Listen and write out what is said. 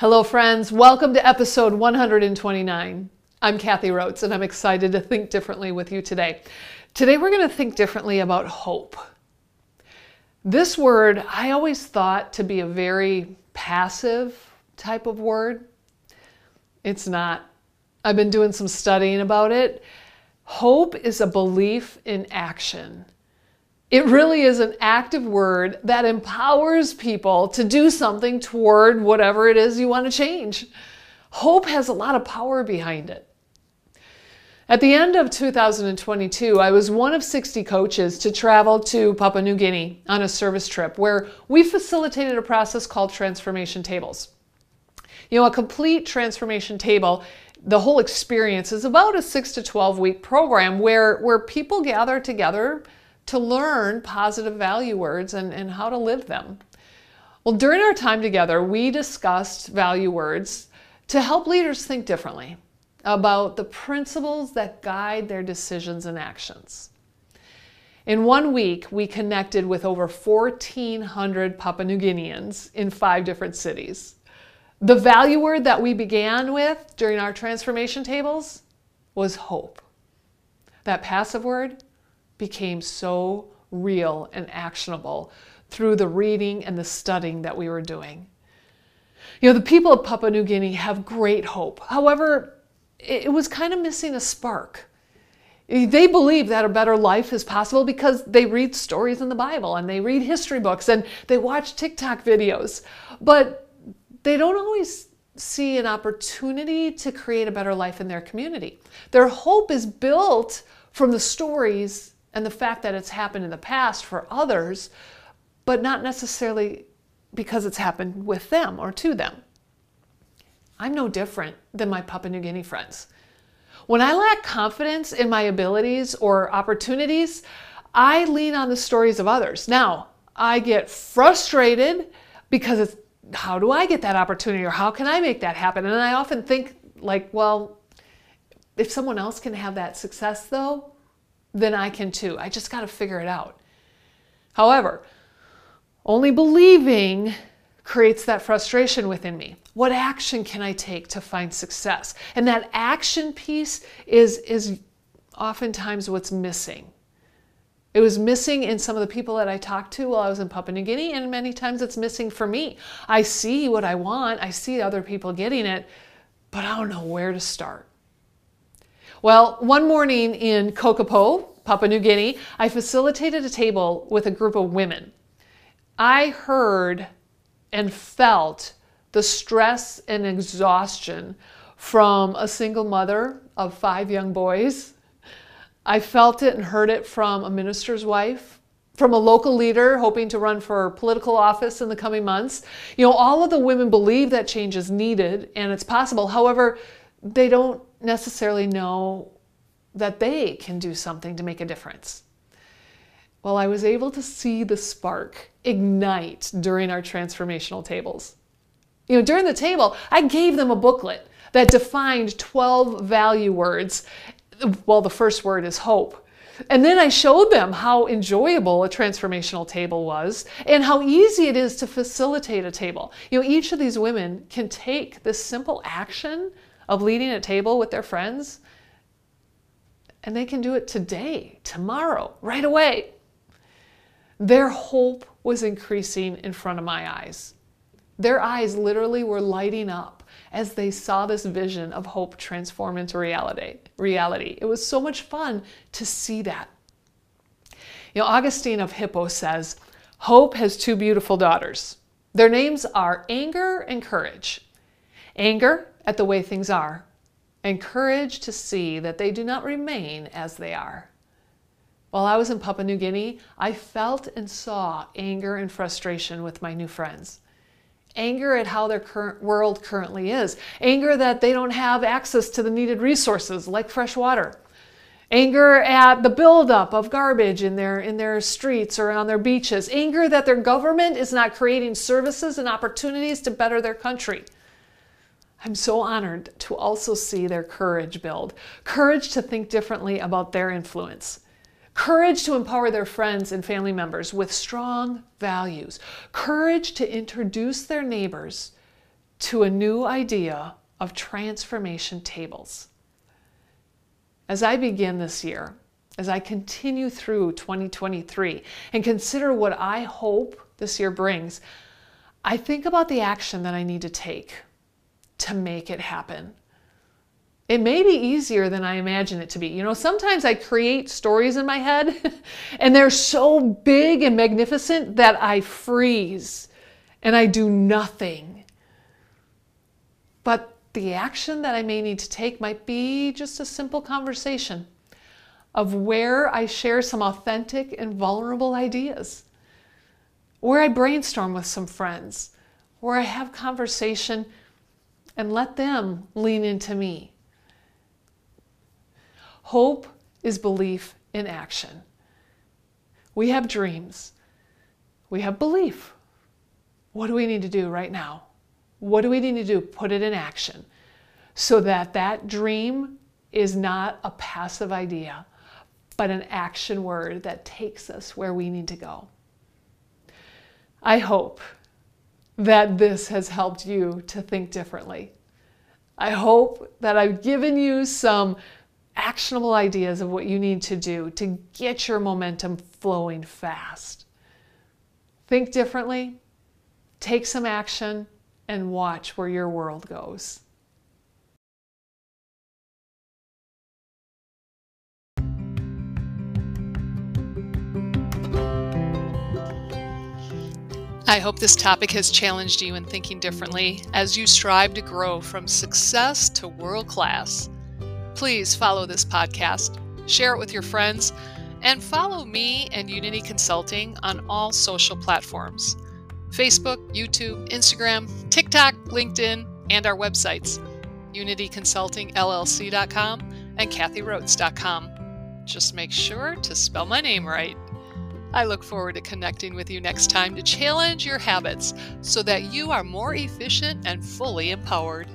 Hello, friends. Welcome to episode 129. I'm Kathy Rhodes, and I'm excited to think differently with you today. Today, we're going to think differently about hope. This word I always thought to be a very passive type of word. It's not. I've been doing some studying about it. Hope is a belief in action. It really is an active word that empowers people to do something toward whatever it is you want to change. Hope has a lot of power behind it. At the end of 2022, I was one of 60 coaches to travel to Papua New Guinea on a service trip where we facilitated a process called transformation tables. You know, a complete transformation table, the whole experience is about a 6 to 12 week program where where people gather together to learn positive value words and, and how to live them. Well, during our time together, we discussed value words to help leaders think differently about the principles that guide their decisions and actions. In one week, we connected with over 1,400 Papua New Guineans in five different cities. The value word that we began with during our transformation tables was hope. That passive word became so real and actionable through the reading and the studying that we were doing. You know, the people of Papua New Guinea have great hope. However, it was kind of missing a spark. They believe that a better life is possible because they read stories in the Bible and they read history books and they watch TikTok videos. But they don't always see an opportunity to create a better life in their community. Their hope is built from the stories and the fact that it's happened in the past for others, but not necessarily because it's happened with them or to them. I'm no different than my Papua New Guinea friends. When I lack confidence in my abilities or opportunities, I lean on the stories of others. Now, I get frustrated because it's how do I get that opportunity or how can I make that happen? And I often think, like, well, if someone else can have that success though, then I can too. I just got to figure it out. However, only believing creates that frustration within me. What action can I take to find success? And that action piece is, is oftentimes what's missing. It was missing in some of the people that I talked to while I was in Papua New Guinea, and many times it's missing for me. I see what I want, I see other people getting it, but I don't know where to start. Well, one morning in Kokopo, Papua New Guinea, I facilitated a table with a group of women. I heard and felt the stress and exhaustion from a single mother of five young boys. I felt it and heard it from a minister's wife, from a local leader hoping to run for political office in the coming months. You know, all of the women believe that change is needed and it's possible. However, they don't necessarily know that they can do something to make a difference. Well, I was able to see the spark ignite during our transformational tables. You know, during the table, I gave them a booklet that defined 12 value words. Well, the first word is hope. And then I showed them how enjoyable a transformational table was and how easy it is to facilitate a table. You know, each of these women can take this simple action of leading a table with their friends, and they can do it today, tomorrow, right away. Their hope was increasing in front of my eyes. Their eyes literally were lighting up as they saw this vision of hope transform into reality. Reality. It was so much fun to see that. You know, Augustine of Hippo says, Hope has two beautiful daughters. Their names are anger and courage. Anger at the way things are, and courage to see that they do not remain as they are. While I was in Papua New Guinea, I felt and saw anger and frustration with my new friends. Anger at how their current world currently is. Anger that they don't have access to the needed resources like fresh water. Anger at the buildup of garbage in their, in their streets or on their beaches. Anger that their government is not creating services and opportunities to better their country. I'm so honored to also see their courage build. Courage to think differently about their influence, courage to empower their friends and family members with strong values, courage to introduce their neighbors to a new idea of transformation tables. As I begin this year, as I continue through 2023 and consider what I hope this year brings, I think about the action that I need to take to make it happen. It may be easier than I imagine it to be. You know, sometimes I create stories in my head and they're so big and magnificent that I freeze and I do nothing. But the action that I may need to take might be just a simple conversation of where I share some authentic and vulnerable ideas, where I brainstorm with some friends, where I have conversation and let them lean into me. Hope is belief in action. We have dreams. We have belief. What do we need to do right now? What do we need to do? Put it in action so that that dream is not a passive idea, but an action word that takes us where we need to go. I hope that this has helped you to think differently. I hope that I've given you some actionable ideas of what you need to do to get your momentum flowing fast. Think differently, take some action, and watch where your world goes. I hope this topic has challenged you in thinking differently as you strive to grow from success to world class. Please follow this podcast, share it with your friends, and follow me and Unity Consulting on all social platforms Facebook, YouTube, Instagram, TikTok, LinkedIn, and our websites unityconsultingllc.com and kathyrhodes.com. Just make sure to spell my name right. I look forward to connecting with you next time to challenge your habits so that you are more efficient and fully empowered.